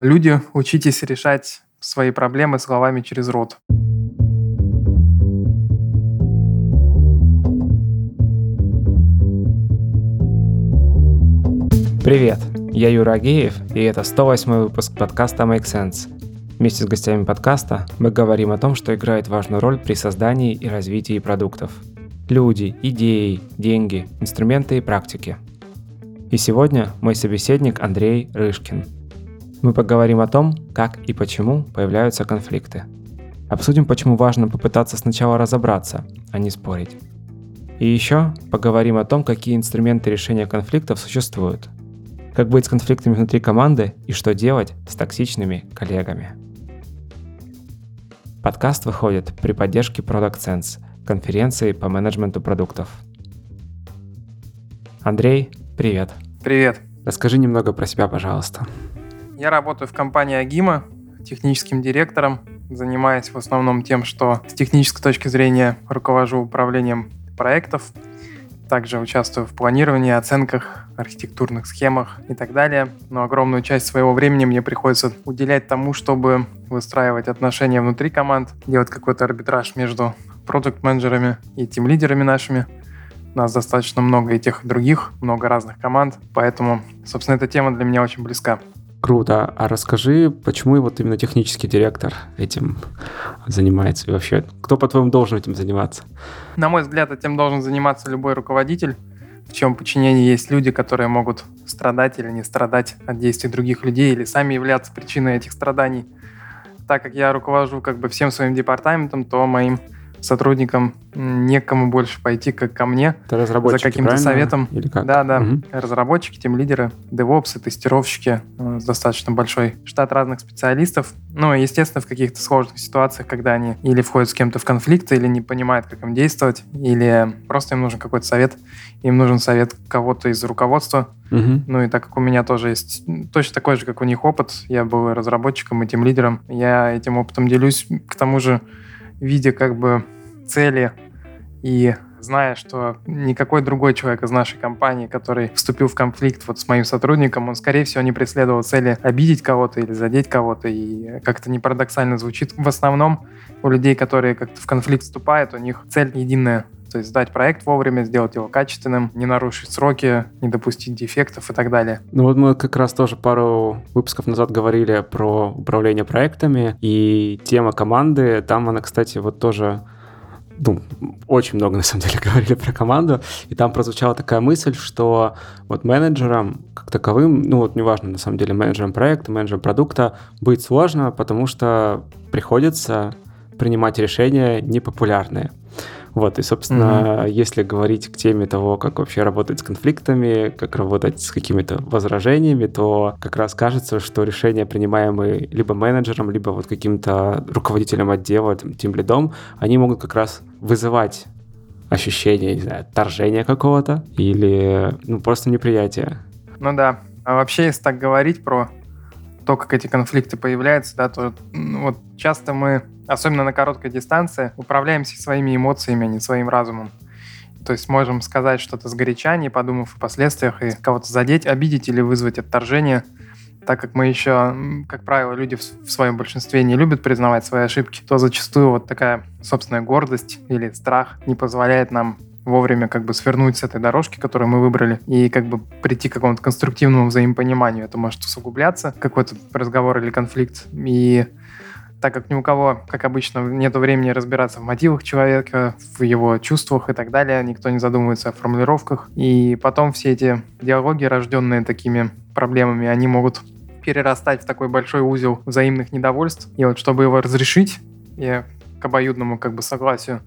Люди, учитесь решать свои проблемы словами через рот. Привет, я Юра Агеев, и это 108 выпуск подкаста Make Sense. Вместе с гостями подкаста мы говорим о том, что играет важную роль при создании и развитии продуктов. Люди, идеи, деньги, инструменты и практики. И сегодня мой собеседник Андрей Рышкин – мы поговорим о том, как и почему появляются конфликты. Обсудим, почему важно попытаться сначала разобраться, а не спорить. И еще поговорим о том, какие инструменты решения конфликтов существуют, как быть с конфликтами внутри команды и что делать с токсичными коллегами. Подкаст выходит при поддержке Product Sense, конференции по менеджменту продуктов. Андрей, привет. Привет. Расскажи немного про себя, пожалуйста. Я работаю в компании Агима техническим директором, занимаясь в основном тем, что с технической точки зрения руковожу управлением проектов, также участвую в планировании, оценках, архитектурных схемах и так далее. Но огромную часть своего времени мне приходится уделять тому, чтобы выстраивать отношения внутри команд, делать какой-то арбитраж между продукт-менеджерами и тим-лидерами нашими. У нас достаточно много и тех, и других, много разных команд, поэтому, собственно, эта тема для меня очень близка. Круто. А расскажи, почему вот именно технический директор этим занимается? И вообще, кто, по-твоему, должен этим заниматься? На мой взгляд, этим должен заниматься любой руководитель, в чем подчинении есть люди, которые могут страдать или не страдать от действий других людей или сами являться причиной этих страданий. Так как я руковожу как бы всем своим департаментом, то моим сотрудникам некому больше пойти, как ко мне, Это за каким-то советом. Или как? Да, да. Угу. Разработчики, тем лидеры, девопсы, тестировщики, э, достаточно большой штат разных специалистов. Ну, естественно, в каких-то сложных ситуациях, когда они или входят с кем-то в конфликт, или не понимают, как им действовать, или просто им нужен какой-то совет, им нужен совет кого-то из руководства. Угу. Ну и так как у меня тоже есть точно такой же, как у них опыт, я был разработчиком и тем лидером, я этим опытом делюсь. К тому же видя как бы цели и зная, что никакой другой человек из нашей компании, который вступил в конфликт вот с моим сотрудником, он, скорее всего, не преследовал цели обидеть кого-то или задеть кого-то. И как-то не парадоксально звучит. В основном у людей, которые как-то в конфликт вступают, у них цель единая то есть сдать проект вовремя, сделать его качественным, не нарушить сроки, не допустить дефектов и так далее. Ну вот мы как раз тоже пару выпусков назад говорили про управление проектами, и тема команды, там она, кстати, вот тоже ну, очень много, на самом деле, говорили про команду, и там прозвучала такая мысль, что вот менеджерам как таковым, ну вот неважно, на самом деле, менеджером проекта, менеджером продукта, быть сложно, потому что приходится принимать решения непопулярные. Вот, и, собственно, mm-hmm. если говорить к теме того, как вообще работать с конфликтами, как работать с какими-то возражениями, то как раз кажется, что решения, принимаемые либо менеджером, либо вот каким-то руководителем отдела, тем лидом, они могут как раз вызывать ощущение, не знаю, отторжения какого-то или ну, просто неприятия. Ну да. А вообще, если так говорить про то, как эти конфликты появляются, да, то ну, вот часто мы особенно на короткой дистанции, управляемся своими эмоциями, а не своим разумом. То есть можем сказать что-то сгоряча, не подумав о последствиях, и кого-то задеть, обидеть или вызвать отторжение, так как мы еще, как правило, люди в своем большинстве не любят признавать свои ошибки, то зачастую вот такая собственная гордость или страх не позволяет нам вовремя как бы свернуть с этой дорожки, которую мы выбрали, и как бы прийти к какому-то конструктивному взаимопониманию. Это может усугубляться, какой-то разговор или конфликт. И так как ни у кого, как обычно, нет времени разбираться в мотивах человека, в его чувствах и так далее, никто не задумывается о формулировках. И потом все эти диалоги, рожденные такими проблемами, они могут перерастать в такой большой узел взаимных недовольств. И вот чтобы его разрешить, и к обоюдному как бы согласию,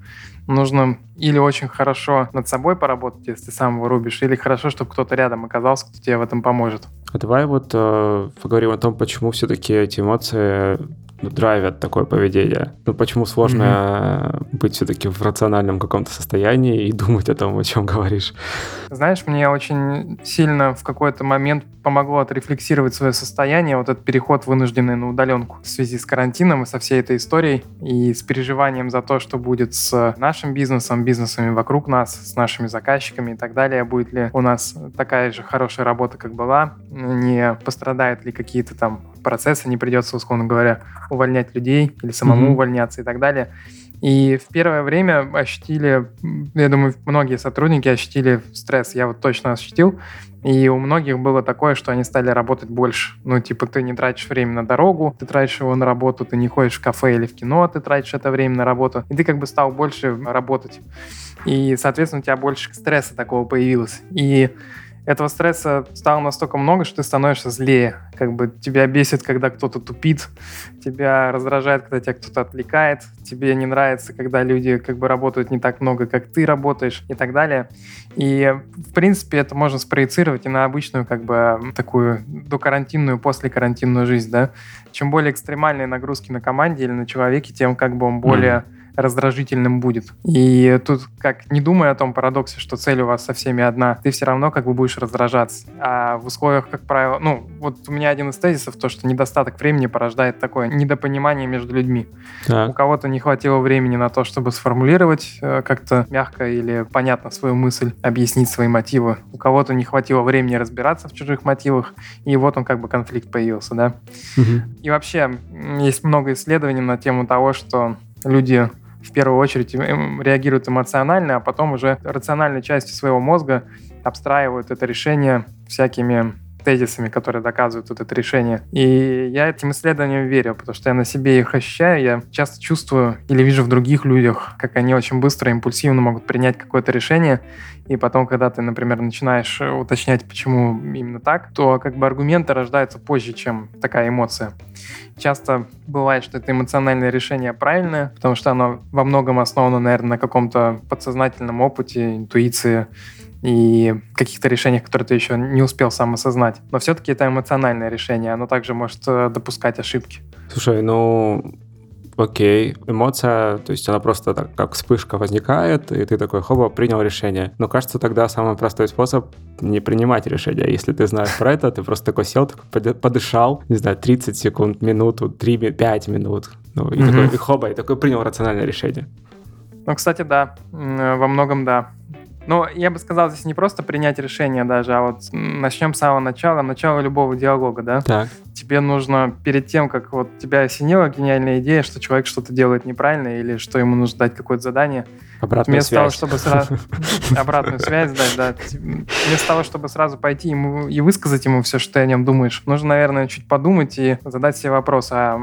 нужно или очень хорошо над собой поработать, если ты сам его рубишь, или хорошо, чтобы кто-то рядом оказался, кто тебе в этом поможет. А давай вот э, поговорим о том, почему все-таки эти эмоции драйвят такое поведение. Ну, почему сложно mm-hmm. быть все-таки в рациональном каком-то состоянии и думать о том, о чем говоришь? Знаешь, мне очень сильно в какой-то момент помогло отрефлексировать свое состояние, вот этот переход вынужденный на удаленку в связи с карантином и со всей этой историей, и с переживанием за то, что будет с нашим бизнесом, бизнесами вокруг нас, с нашими заказчиками и так далее. Будет ли у нас такая же хорошая работа, как была? Не пострадают ли какие-то там процесса, не придется, условно говоря, увольнять людей или самому mm-hmm. увольняться и так далее. И в первое время ощутили, я думаю, многие сотрудники ощутили стресс. Я вот точно ощутил. И у многих было такое, что они стали работать больше. Ну, типа, ты не тратишь время на дорогу, ты тратишь его на работу, ты не ходишь в кафе или в кино, ты тратишь это время на работу, и ты как бы стал больше работать. И, соответственно, у тебя больше стресса такого появилось. И этого стресса стало настолько много, что ты становишься злее. Как бы тебя бесит, когда кто-то тупит, тебя раздражает, когда тебя кто-то отвлекает, тебе не нравится, когда люди как бы работают не так много, как ты работаешь и так далее. И, в принципе, это можно спроецировать и на обычную как бы такую докарантинную, после-карантинную жизнь, да. Чем более экстремальные нагрузки на команде или на человеке, тем как бы он более mm раздражительным будет. И тут, как не думая о том парадоксе, что цель у вас со всеми одна, ты все равно как бы будешь раздражаться. А в условиях, как правило, ну, вот у меня один из тезисов, то, что недостаток времени порождает такое недопонимание между людьми. Так. У кого-то не хватило времени на то, чтобы сформулировать э, как-то мягко или понятно свою мысль, объяснить свои мотивы. У кого-то не хватило времени разбираться в чужих мотивах, и вот он как бы конфликт появился, да. Угу. И вообще есть много исследований на тему того, что люди в первую очередь реагируют эмоционально, а потом уже рациональной частью своего мозга абстраивают это решение всякими тезисами, которые доказывают вот это решение. И я этим исследованиям верю, потому что я на себе их ощущаю, я часто чувствую или вижу в других людях, как они очень быстро, импульсивно могут принять какое-то решение, и потом, когда ты, например, начинаешь уточнять, почему именно так, то как бы аргументы рождаются позже, чем такая эмоция. Часто бывает, что это эмоциональное решение правильное, потому что оно во многом основано, наверное, на каком-то подсознательном опыте, интуиции, и каких-то решениях, которые ты еще не успел сам осознать. Но все-таки это эмоциональное решение, оно также может э, допускать ошибки. Слушай, ну окей, эмоция, то есть она просто так, как вспышка возникает, и ты такой, хоба, принял решение. Но кажется, тогда самый простой способ не принимать решение. Если ты знаешь про это, ты просто такой сел, такой подышал, не знаю, 30 секунд, минуту, 3, 5 минут, ну, и mm-hmm. такой, и хоба, и такой принял рациональное решение. Ну, кстати, да, во многом да. Ну, я бы сказал, здесь не просто принять решение даже, а вот начнем с самого начала, начала любого диалога, да? Так. Тебе нужно перед тем, как вот тебя осенила гениальная идея, что человек что-то делает неправильно или что ему нужно дать какое-то задание, Обратную вместо связь. того, чтобы сразу обратную связь дать, да, вместо того, чтобы сразу пойти ему и высказать ему все, что ты о нем думаешь, нужно, наверное, чуть подумать и задать себе вопрос, а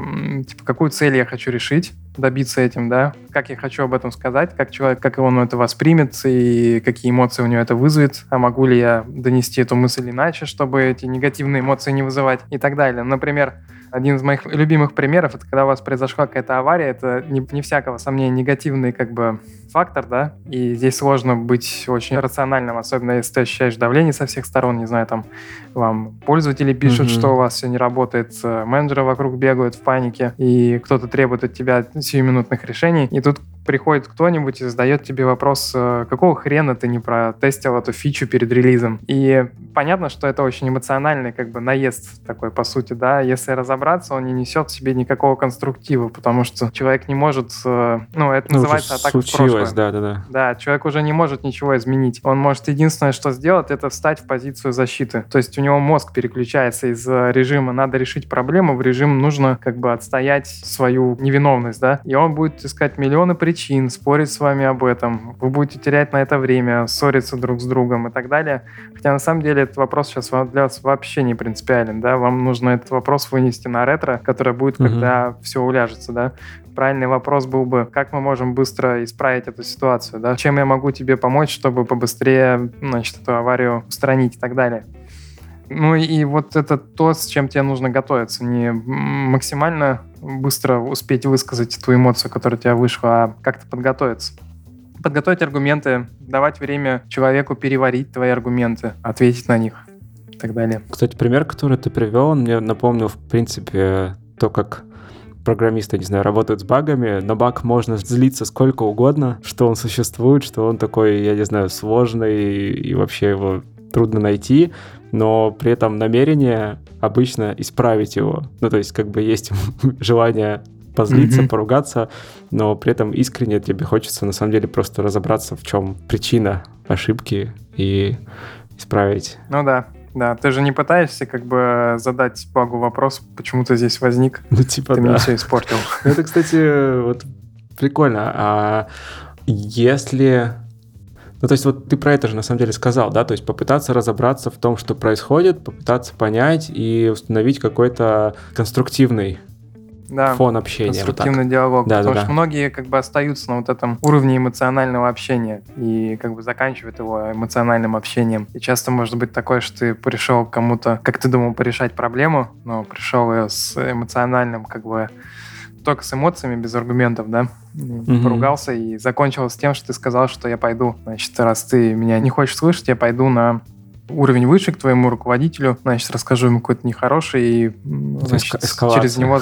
типа какую цель я хочу решить, добиться этим, да, как я хочу об этом сказать, как человек, как он это воспримет и какие эмоции у него это вызовет, а могу ли я донести эту мысль иначе, чтобы эти негативные эмоции не вызывать и так далее. Например, один из моих любимых примеров, это когда у вас произошла какая-то авария, это не, не всякого сомнения негативный как бы фактор, да, и здесь сложно быть очень рациональным, особенно если ты ощущаешь давление со всех сторон, не знаю, там вам пользователи пишут, mm-hmm. что у вас все не работает, э, менеджеры вокруг бегают в панике, и кто-то требует от тебя сиюминутных решений, и тут приходит кто-нибудь и задает тебе вопрос, э, какого хрена ты не протестил эту фичу перед релизом. И понятно, что это очень эмоциональный как бы наезд такой, по сути, да. Если разобраться, он не несет в себе никакого конструктива, потому что человек не может, э, ну, это ну, называется атака в прошлое. Да, да, да. Да, человек уже не может ничего изменить. Он может единственное, что сделать, это встать в позицию защиты. То есть у него мозг переключается из режима «надо решить проблему» в режим «нужно как бы отстоять свою невиновность», да. И он будет искать миллионы причин, причин, спорить с вами об этом, вы будете терять на это время, ссориться друг с другом и так далее. Хотя на самом деле этот вопрос сейчас для вас вообще не принципиален, да, вам нужно этот вопрос вынести на ретро, которое будет, угу. когда все уляжется, да. Правильный вопрос был бы, как мы можем быстро исправить эту ситуацию, да, чем я могу тебе помочь, чтобы побыстрее, значит, эту аварию устранить и так далее. Ну и вот это то, с чем тебе нужно готовиться. Не максимально быстро успеть высказать ту эмоцию, которая у тебя вышла, а как-то подготовиться. Подготовить аргументы, давать время человеку переварить твои аргументы, ответить на них и так далее. Кстати, пример, который ты привел, мне напомнил, в принципе, то, как программисты, не знаю, работают с багами. На баг можно злиться сколько угодно, что он существует, что он такой, я не знаю, сложный, и вообще его трудно найти но при этом намерение обычно исправить его. Ну, то есть, как бы есть желание позлиться, mm-hmm. поругаться, но при этом искренне тебе хочется на самом деле просто разобраться, в чем причина ошибки и исправить. Ну да. Да, ты же не пытаешься как бы задать багу вопрос, почему ты здесь возник. Ну, типа, ты да. мне все испортил. Это, кстати, вот прикольно. А если... Ну, то есть вот ты про это же на самом деле сказал, да? То есть попытаться разобраться в том, что происходит, попытаться понять и установить какой-то конструктивный да, фон общения. Конструктивный вот диалог. Да, потому да, что да. многие как бы остаются на вот этом уровне эмоционального общения и как бы заканчивают его эмоциональным общением. И часто может быть такое, что ты пришел к кому-то, как ты думал, порешать проблему, но пришел ее с эмоциональным как бы только с эмоциями, без аргументов, да, Мгм. поругался и закончилось тем, что ты сказал, что я пойду, значит, раз ты меня не хочешь слышать, я пойду на уровень выше к твоему руководителю, значит, расскажу ему какой-то нехороший, и, значит, эскалация. через него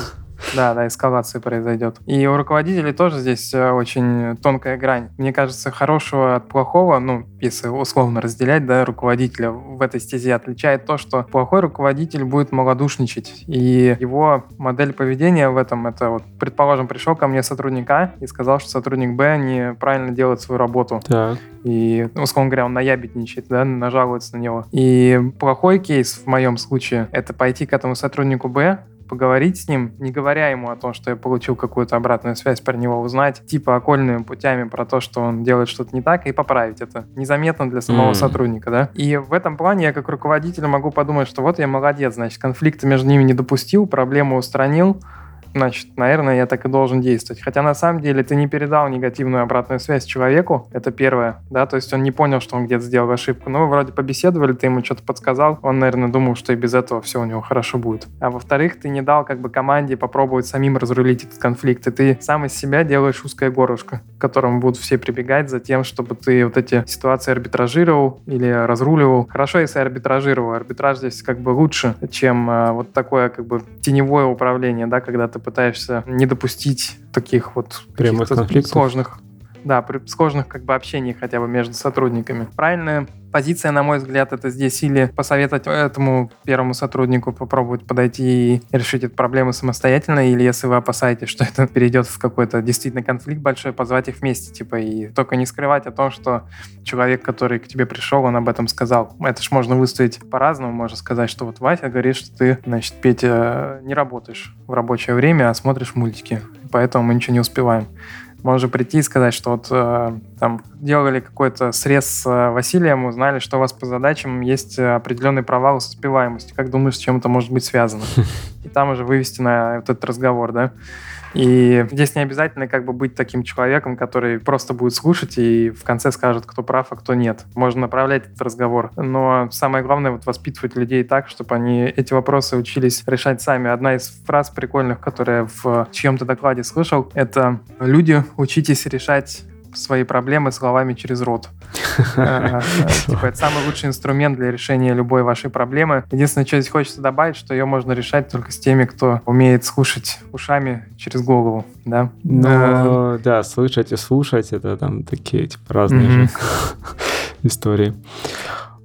да, да, эскалация произойдет. И у руководителей тоже здесь э, очень тонкая грань. Мне кажется, хорошего от плохого, ну, если условно разделять, да, руководителя в этой стезе отличает то, что плохой руководитель будет малодушничать. И его модель поведения в этом, это вот, предположим, пришел ко мне сотрудник А и сказал, что сотрудник Б неправильно делает свою работу. Так. И, ну, условно говоря, он наябедничает, да, нажалуется на него. И плохой кейс в моем случае — это пойти к этому сотруднику Б, поговорить с ним, не говоря ему о том, что я получил какую-то обратную связь про него, узнать типа окольными путями про то, что он делает что-то не так, и поправить это. Незаметно для самого М. сотрудника, да. И в этом плане я как руководитель могу подумать, что вот я молодец, значит, конфликта между ними не допустил, проблему устранил, значит, наверное, я так и должен действовать. Хотя на самом деле ты не передал негативную обратную связь человеку, это первое, да, то есть он не понял, что он где-то сделал ошибку. Ну, вы вроде побеседовали, ты ему что-то подсказал, он, наверное, думал, что и без этого все у него хорошо будет. А во-вторых, ты не дал как бы команде попробовать самим разрулить этот конфликт, и ты сам из себя делаешь узкое горлышко, к которому будут все прибегать за тем, чтобы ты вот эти ситуации арбитражировал или разруливал. Хорошо, если арбитражировал. Арбитраж здесь как бы лучше, чем э, вот такое как бы теневое управление, да, когда ты пытаешься не допустить таких вот Прямых конфликтов. сложных да, при сложных как бы общений хотя бы между сотрудниками. Правильная позиция, на мой взгляд, это здесь или посоветовать этому первому сотруднику попробовать подойти и решить эту проблему самостоятельно, или если вы опасаетесь, что это перейдет в какой-то действительно конфликт большой, позвать их вместе, типа, и только не скрывать о том, что человек, который к тебе пришел, он об этом сказал. Это ж можно выставить по-разному, можно сказать, что вот Вася говорит, что ты, значит, Петя, не работаешь в рабочее время, а смотришь мультики, поэтому мы ничего не успеваем. Можно прийти и сказать, что вот э, там делали какой-то срез с э, Василием, узнали, что у вас по задачам есть э, определенный провал с успеваемостью. Как думаешь, с чем это может быть связано? И там уже вывести на вот этот разговор, да? И здесь не обязательно как бы быть таким человеком, который просто будет слушать и в конце скажет, кто прав, а кто нет. Можно направлять этот разговор. Но самое главное вот воспитывать людей так, чтобы они эти вопросы учились решать сами. Одна из фраз прикольных, которые я в чьем-то докладе слышал, это «Люди, учитесь решать свои проблемы словами через рот. Э, Типа, это самый лучший инструмент для решения любой вашей проблемы. Единственное, что здесь хочется добавить, что ее можно решать только с теми, кто умеет слушать ушами через голову, да? Э, Ну, да, слышать и слушать, это там такие, типа, разные же истории.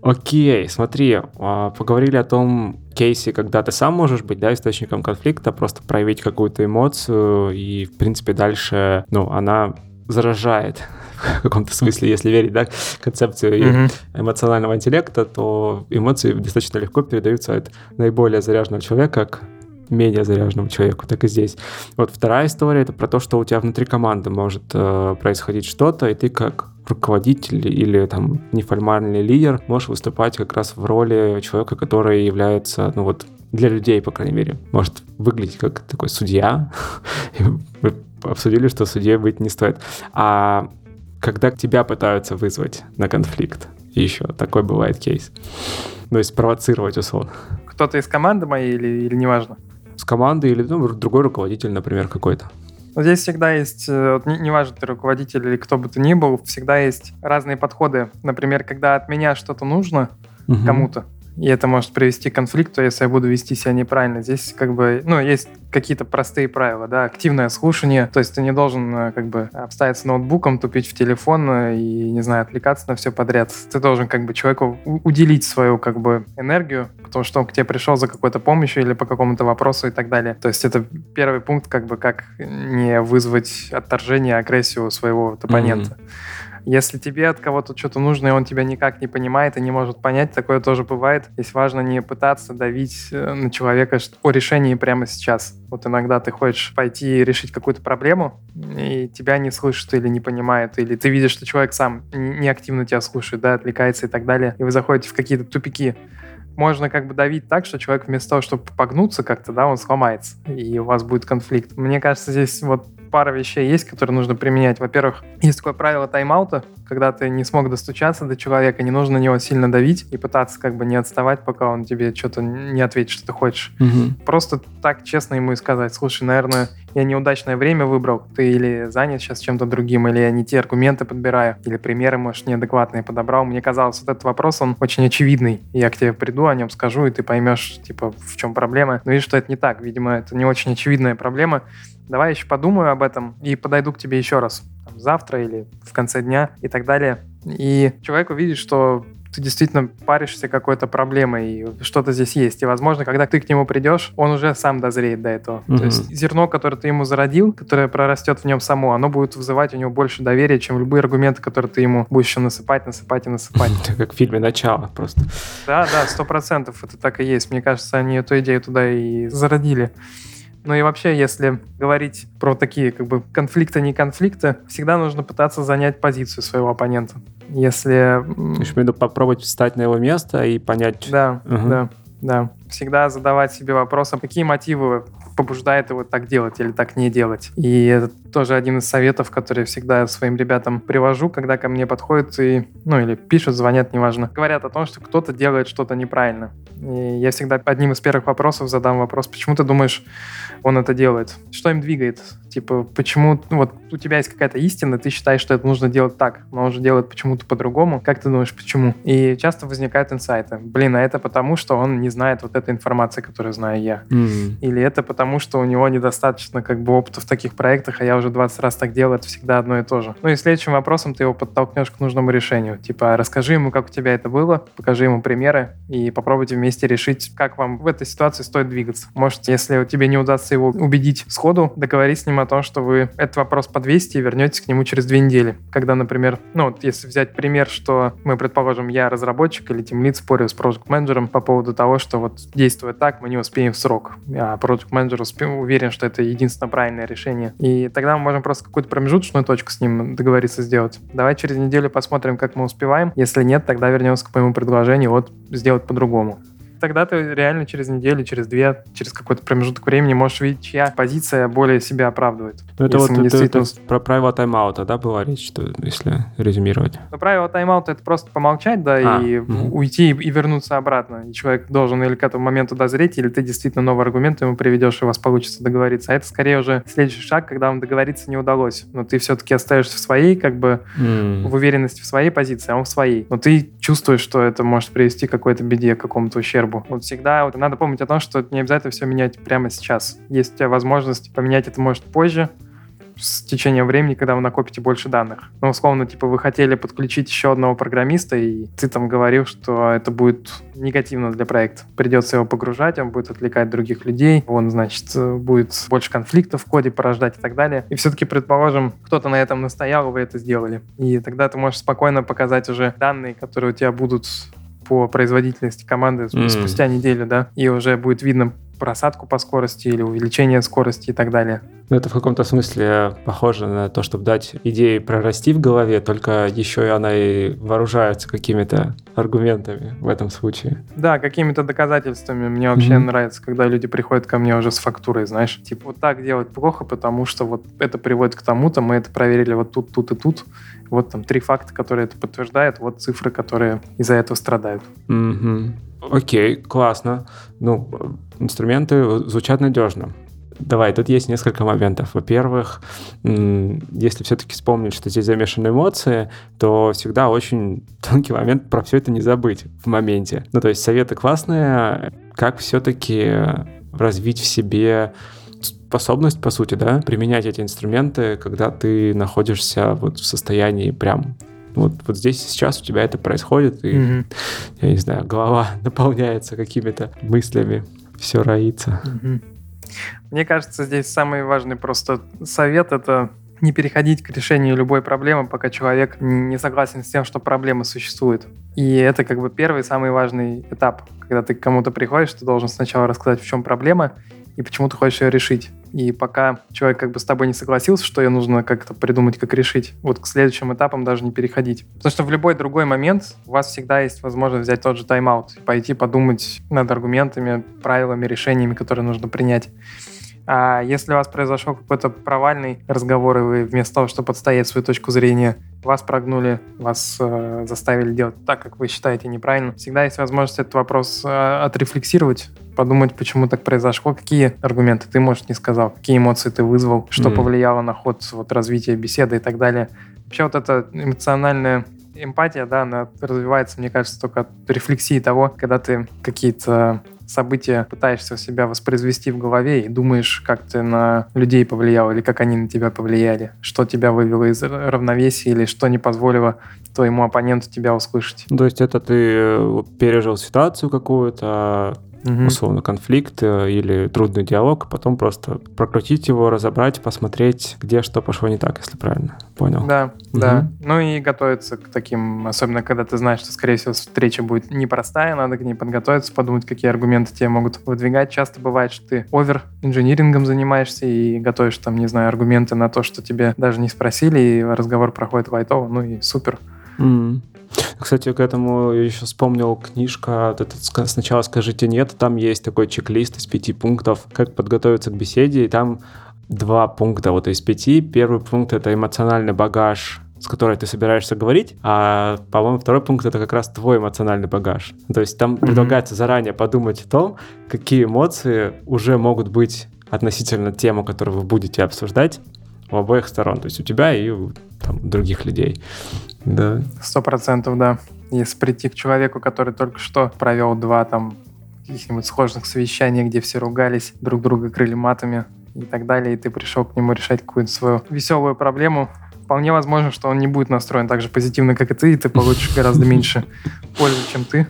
Окей, смотри, а, поговорили о том кейсе, когда ты сам можешь быть, да, источником конфликта, просто проявить какую-то эмоцию, и, в принципе, дальше, ну, она заражает в каком-то смысле, если верить, да, концепцию Мгм. эмоционального интеллекта, то эмоции достаточно легко передаются от наиболее заряженного человека к менее заряженному человеку, так и здесь. Вот вторая история это про то, что у тебя внутри команды может э, происходить что-то, и ты как руководитель или там неформальный лидер можешь выступать как раз в роли человека, который является, ну вот, для людей, по крайней мере, может выглядеть как такой судья. Обсудили, что судьей быть не стоит. А когда тебя пытаются вызвать на конфликт, еще такой бывает кейс. Ну, есть провоцировать условно. Кто-то из команды моей или, или неважно? С командой или ну, другой руководитель, например, какой-то. Но здесь всегда есть, э, вот не- неважно, ты руководитель или кто бы ты ни был, всегда есть разные подходы. Например, когда от меня что-то нужно Мгм. кому-то, и это может привести к конфликту, если я буду вести себя неправильно. Здесь как бы, ну, есть какие-то простые правила, да, активное слушание, то есть ты не должен э, как бы обставиться ноутбуком, тупить в телефон э, и, не знаю, отвлекаться на все подряд. Ты должен как бы человеку уделить свою как бы энергию, потому что он к тебе пришел за какой-то помощью или по какому-то вопросу и так далее. То есть это первый пункт, как бы, как не вызвать отторжение, агрессию своего оппонента. Если тебе от кого-то что-то нужно, и он тебя никак не понимает и не может понять, такое тоже бывает. Здесь важно не пытаться давить э, на человека о решении прямо сейчас. Вот иногда ты хочешь пойти решить какую-то проблему, и тебя не слышат или не понимают, или ты видишь, что человек сам не активно тебя слушает, да, отвлекается и так далее, и вы заходите в какие-то тупики можно как бы давить так, что человек вместо того, чтобы погнуться как-то, да, он сломается, и у вас будет конфликт. Мне кажется, здесь вот пара вещей есть, которые нужно применять. Во-первых, есть такое правило тайм-аута, когда ты не смог достучаться до человека, не нужно на него сильно давить и пытаться как бы не отставать, пока он тебе что-то не ответит, что ты хочешь. Угу. Просто так честно ему и сказать, слушай, наверное, я неудачное время выбрал, ты или занят сейчас чем-то другим, или я не те аргументы подбираю, или примеры, может, неадекватные подобрал. Мне казалось, вот этот вопрос, он очень очевидный. Я к тебе приду, о нем скажу, и ты поймешь, типа, в чем проблема. Но видишь, что это не так. Видимо, это не очень очевидная проблема. Давай еще подумаю об этом и подойду к тебе еще раз. Там, завтра или в конце дня и так далее. И человек увидит, что ты действительно паришься какой-то проблемой, и что-то здесь есть. И, возможно, когда ты к нему придешь, он уже сам дозреет до этого. Угу. То есть зерно, которое ты ему зародил, которое прорастет в нем само, оно будет вызывать у него больше доверия, чем любые аргументы, которые ты ему будешь еще насыпать, насыпать и насыпать. Это как в фильме «Начало» просто. Да, да, сто процентов это так и есть. Мне кажется, они эту идею туда и зародили. Ну и вообще, если говорить про такие как бы конфликты, не конфликты, всегда нужно пытаться занять позицию своего оппонента. Если... Еще имею попробовать встать на его место и понять... Да, угу. да, да. Всегда задавать себе вопросы, какие мотивы побуждает его так делать или так не делать. И это тоже один из советов, который я всегда своим ребятам привожу, когда ко мне подходят и, ну, или пишут, звонят, неважно, говорят о том, что кто-то делает что-то неправильно. И я всегда одним из первых вопросов задам вопрос, почему ты думаешь, он это делает? Что им двигает? Типа, почему, ну, вот у тебя есть какая-то истина, ты считаешь, что это нужно делать так, но он же делает почему-то по-другому. Как ты думаешь, почему? И часто возникают инсайты. Блин, а это потому, что он не знает вот этой информации, которую знаю я. Mm-hmm. Или это потому, что у него недостаточно как бы опыта в таких проектах, а я уже 20 раз так делал, это всегда одно и то же. Ну и следующим вопросом ты его подтолкнешь к нужному решению. Типа, расскажи ему, как у тебя это было, покажи ему примеры и попробуйте вместе решить, как вам в этой ситуации стоит двигаться. Может, если тебе не удастся его убедить сходу, договорись с ним о том, что вы этот вопрос подвесите и вернетесь к нему через две недели. Когда, например, ну вот если взять пример, что мы, предположим, я разработчик или тимлид спорю с проект менеджером по поводу того, что вот действуя так, мы не успеем в срок, а проект менеджер уверен, что это единственно правильное решение. И тогда мы можем просто какую-то промежуточную точку с ним договориться сделать. Давай через неделю посмотрим, как мы успеваем. Если нет, тогда вернемся к моему предложению вот сделать по-другому тогда ты реально через неделю, через две, через какой-то промежуток времени можешь видеть, чья позиция более себя оправдывает. Ну, это вот это, действительно... это про правила тайм-аута, да, была речь, что, если резюмировать? Ну, правило тайм-аута — это просто помолчать, да, а, и угу. уйти и вернуться обратно. И человек должен или к этому моменту дозреть, или ты действительно новый аргумент ему приведешь, и у вас получится договориться. А это скорее уже следующий шаг, когда вам договориться не удалось. Но ты все-таки остаешься в своей, как бы, mm. в уверенности в своей позиции, а он в своей. Но ты чувствуешь, что это может привести к какой-то беде, к какому-то ущербу. Вот всегда вот, надо помнить о том, что не обязательно все менять прямо сейчас. Есть у тебя возможность поменять это может позже, с течением времени, когда вы накопите больше данных. Ну, условно, типа, вы хотели подключить еще одного программиста, и ты там говорил, что это будет негативно для проекта. Придется его погружать, он будет отвлекать других людей, он, значит, будет больше конфликтов в коде порождать и так далее. И все-таки, предположим, кто-то на этом настоял, вы это сделали. И тогда ты можешь спокойно показать уже данные, которые у тебя будут по производительности команды mm. спустя неделю, да, и уже будет видно просадку по скорости или увеличение скорости и так далее. Ну, это в каком-то смысле похоже на то, чтобы дать идеи прорасти в голове, только еще и она и вооружается какими-то аргументами в этом случае. Да, какими-то доказательствами. Мне вообще mm-hmm. нравится, когда люди приходят ко мне уже с фактурой, знаешь, типа вот так делать плохо, потому что вот это приводит к тому-то, мы это проверили вот тут, тут и тут, вот там три факта, которые это подтверждают, вот цифры, которые из-за этого страдают. Mm-hmm. Окей, классно. Ну, инструменты звучат надежно. Давай, тут есть несколько моментов. Во-первых, если все-таки вспомнить, что здесь замешаны эмоции, то всегда очень тонкий момент про все это не забыть в моменте. Ну, то есть советы классные, как все-таки развить в себе способность, по сути, да, применять эти инструменты, когда ты находишься вот в состоянии прям вот, вот здесь сейчас у тебя это происходит, и, mm-hmm. я не знаю, голова наполняется какими-то мыслями, все роится. Mm-hmm. Мне кажется, здесь самый важный просто совет — это не переходить к решению любой проблемы, пока человек не согласен с тем, что проблема существует. И это как бы первый самый важный этап. Когда ты к кому-то приходишь, ты должен сначала рассказать, в чем проблема, и почему ты хочешь ее решить. И пока человек как бы с тобой не согласился, что ее нужно как-то придумать, как решить, вот к следующим этапам даже не переходить. Потому что в любой другой момент у вас всегда есть возможность взять тот же тайм-аут, пойти подумать над аргументами, правилами, решениями, которые нужно принять. А если у вас произошел какой-то провальный разговор, и вы вместо того, чтобы отстоять свою точку зрения, вас прогнули, вас э, заставили делать так, как вы считаете неправильно, всегда есть возможность этот вопрос э, отрефлексировать, подумать, почему так произошло, какие аргументы ты, может, не сказал, какие эмоции ты вызвал, что mm. повлияло на ход вот, развития беседы и так далее. Вообще вот эта эмоциональная эмпатия, да, она развивается, мне кажется, только от рефлексии того, когда ты какие-то события пытаешься себя воспроизвести в голове и думаешь, как ты на людей повлиял или как они на тебя повлияли, что тебя вывело из равновесия или что не позволило твоему оппоненту тебя услышать. То есть это ты э, пережил ситуацию какую-то, угу. условно, конфликт э, или трудный диалог, потом просто прокрутить его, разобрать, посмотреть, где что пошло не так, если правильно понял. Да, угу. да. Ну и готовиться к таким, особенно когда ты знаешь, что, скорее всего, встреча будет непростая, надо к ней подготовиться, подумать, какие аргументы тебе могут выдвигать. Часто бывает, что ты овер-инжинирингом занимаешься и готовишь там, не знаю, аргументы на то, что тебе даже не спросили, и разговор проходит лайтово, ну и супер. Mm. Кстати, к этому я еще вспомнил книжка этот, «Сначала скажите нет», там есть такой чек-лист из пяти пунктов, как подготовиться к беседе, и там два пункта вот из пяти. Первый пункт — это эмоциональный багаж, с которой ты собираешься говорить, а, по-моему, второй пункт — это как раз твой эмоциональный багаж. То есть там mm-hmm. предлагается заранее подумать о том, какие эмоции уже могут быть относительно темы, которую вы будете обсуждать у обоих сторон. То есть у тебя и у там, других людей. Да. Сто процентов, да. Если прийти к человеку, который только что провел два там каких-нибудь сложных совещания, где все ругались, друг друга крыли матами и так далее, и ты пришел к нему решать какую-то свою веселую проблему, вполне возможно, что он не будет настроен так же позитивно, как и ты, и ты получишь гораздо меньше пользы, чем ты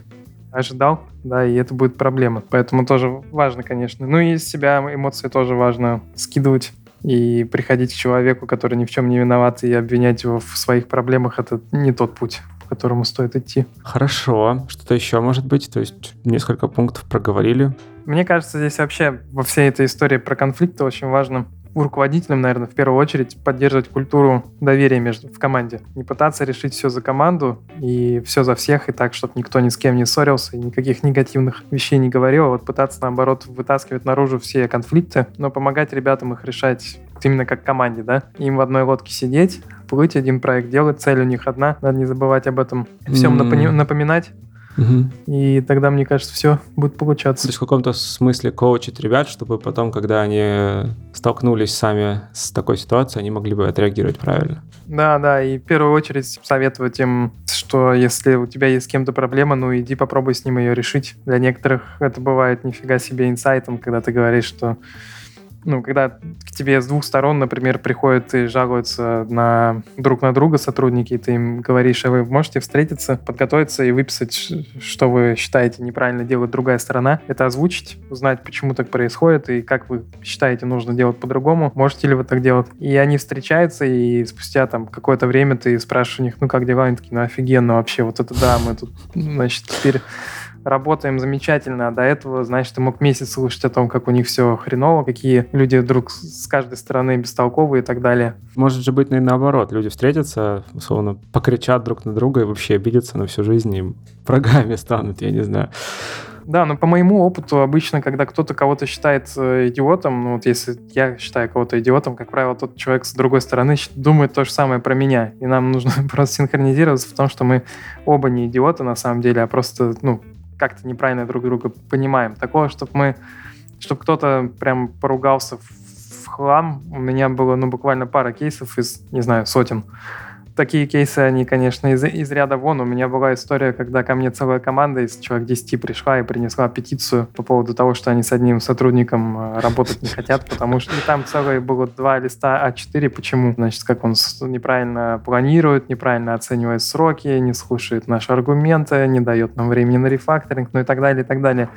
ожидал, да, и это будет проблема. Поэтому тоже важно, конечно. Ну и из себя эмоции тоже важно скидывать и приходить к человеку, который ни в чем не виноват, и обвинять его в своих проблемах, это не тот путь по которому стоит идти. Хорошо. Что-то еще может быть? То есть несколько пунктов проговорили. Мне кажется, здесь вообще во всей этой истории про конфликты очень важно руководителям, наверное, в первую очередь поддерживать культуру доверия между в команде. Не пытаться решить все за команду и все за всех, и так, чтобы никто ни с кем не ссорился и никаких негативных вещей не говорил, а вот пытаться, наоборот, вытаскивать наружу все конфликты, но помогать ребятам их решать именно как команде, да, им в одной лодке сидеть, плыть, один проект делать, цель у них одна, надо не забывать об этом, всем mm-hmm. напоминать, Угу. И тогда, мне кажется, все будет получаться. То есть в каком-то смысле коучить ребят, чтобы потом, когда они столкнулись сами с такой ситуацией, они могли бы отреагировать правильно. Да, да, и в первую очередь советовать им, что если у тебя есть с кем-то проблема, ну иди попробуй с ним ее решить. Для некоторых это бывает нифига себе инсайтом, когда ты говоришь, что ну, когда к тебе с двух сторон, например, приходят и жалуются на друг на друга сотрудники, и ты им говоришь, а вы можете встретиться, подготовиться и выписать, что вы считаете неправильно делает другая сторона, это озвучить, узнать, почему так происходит и как вы считаете нужно делать по-другому, можете ли вы так делать. И они встречаются, и спустя там какое-то время ты спрашиваешь у них, ну как дела? Они такие, ну офигенно вообще, вот это да, мы тут, значит, теперь работаем замечательно, а до этого, значит, ты мог месяц слушать о том, как у них все хреново, какие люди вдруг с каждой стороны бестолковые и так далее. Может же быть, и наоборот, люди встретятся, условно, покричат друг на друга и вообще обидятся на всю жизнь и врагами станут, я не знаю. Да, но по моему опыту обычно, когда кто-то кого-то считает э, идиотом, ну вот если я считаю кого-то идиотом, как правило, тот человек с другой стороны думает то же самое про меня. И нам нужно просто синхронизироваться в том, что мы оба не идиоты на самом деле, а просто, ну, как-то неправильно друг друга понимаем. Такого, чтобы мы, чтобы кто-то прям поругался в, хлам, у меня было, ну, буквально пара кейсов из, не знаю, сотен такие кейсы, они, конечно, из, из ряда вон. У меня была история, когда ко мне целая команда из человек 10 пришла и принесла петицию по поводу того, что они с одним сотрудником э, работать не хотят, потому что там целые было два листа А4. Почему? Значит, как он неправильно планирует, неправильно оценивает сроки, не слушает наши аргументы, не дает нам времени на рефакторинг, ну и так далее, и так далее.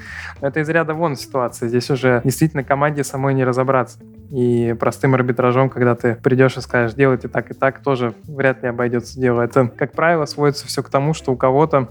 Но это из ряда вон ситуация. Здесь уже действительно команде самой не разобраться. И простым арбитражом, когда ты придешь и скажешь, делайте так и так, тоже вряд ли обойдется дело. Это, как правило, сводится все к тому, что у кого-то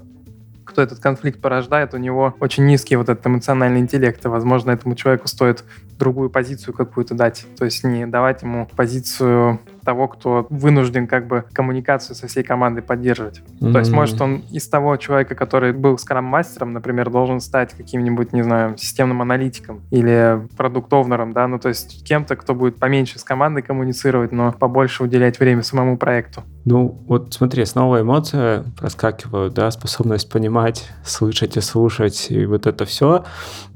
кто этот конфликт порождает, у него очень низкий вот этот эмоциональный интеллект, и, возможно, этому человеку стоит другую позицию какую-то дать. То есть не давать ему позицию того, кто вынужден как бы коммуникацию со всей командой поддерживать. Mm-hmm. То есть, может, он из того человека, который был скрам-мастером, например, должен стать каким-нибудь, не знаю, системным аналитиком или продукт-овнером, да, ну, то есть кем-то, кто будет поменьше с командой коммуницировать, но побольше уделять время самому проекту. Ну, вот смотри, снова эмоции проскакивают, да, способность понимать, слышать и слушать, и вот это все.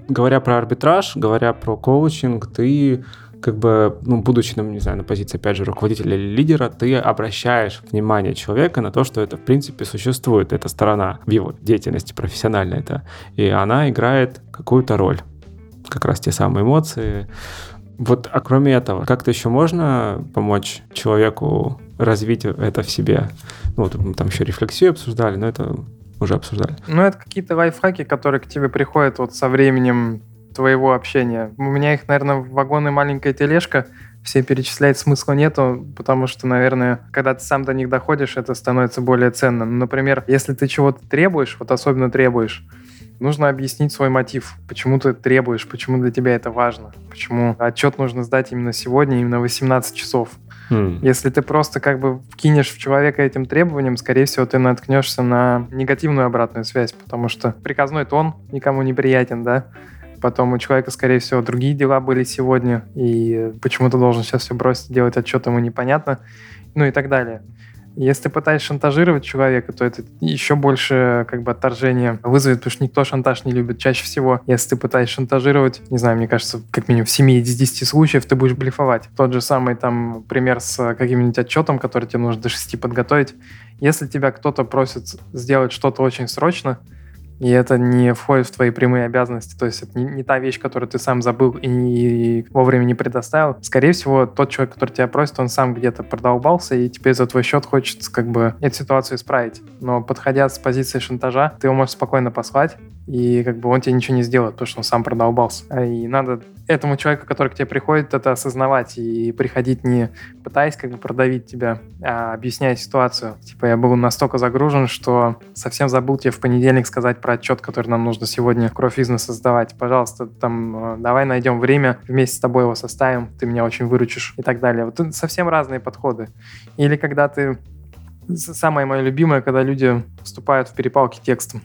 Говоря про арбитраж, говоря про коучинг, ты как бы, ну, будучи, ну, не знаю, на позиции, опять же, руководителя или лидера, ты обращаешь внимание человека на то, что это, в принципе, существует, эта сторона в его деятельности профессиональной, это, и она играет какую-то роль. Как раз те самые эмоции. Вот, а кроме этого, как-то еще можно помочь человеку развить это в себе? Ну, вот мы там еще рефлексию обсуждали, но это уже обсуждали. Ну, это какие-то лайфхаки, которые к тебе приходят вот со временем твоего общения. У меня их, наверное, вагон и маленькая тележка. Все перечислять смысла нету, потому что, наверное, когда ты сам до них доходишь, это становится более ценно. Ну, например, если ты чего-то требуешь, вот особенно требуешь, нужно объяснить свой мотив, почему ты требуешь, почему для тебя это важно, почему отчет нужно сдать именно сегодня, именно 18 часов. Hmm. Если ты просто как бы вкинешь в человека этим требованием, скорее всего, ты наткнешься на негативную обратную связь, потому что приказной тон никому неприятен, да, Потом у человека, скорее всего, другие дела были сегодня, и почему ты должен сейчас все бросить, делать отчет ему непонятно, ну и так далее. Если ты пытаешься шантажировать человека, то это еще больше как бы отторжение вызовет, потому что никто шантаж не любит. Чаще всего, если ты пытаешься шантажировать, не знаю, мне кажется, как минимум в 7 из 10 случаев ты будешь блефовать. Тот же самый там пример с каким-нибудь отчетом, который тебе нужно до 6 подготовить. Если тебя кто-то просит сделать что-то очень срочно, и это не входит в твои прямые обязанности, то есть это не, не та вещь, которую ты сам забыл и, не, вовремя не предоставил. Скорее всего, тот человек, который тебя просит, он сам где-то продолбался, и теперь за твой счет хочется как бы эту ситуацию исправить. Но подходя с позиции шантажа, ты его можешь спокойно послать, и как бы он тебе ничего не сделает, потому что он сам продолбался. И надо этому человеку, который к тебе приходит, это осознавать и приходить не пытаясь как бы продавить тебя, а объясняя ситуацию. Типа я был настолько загружен, что совсем забыл тебе в понедельник сказать про отчет, который нам нужно сегодня кровь бизнеса создавать. Пожалуйста, там э, давай найдем время, вместе с тобой его составим, ты меня очень выручишь и так далее. Вот совсем разные подходы. Или когда ты... Самое мое любимое, когда люди вступают в перепалки текстом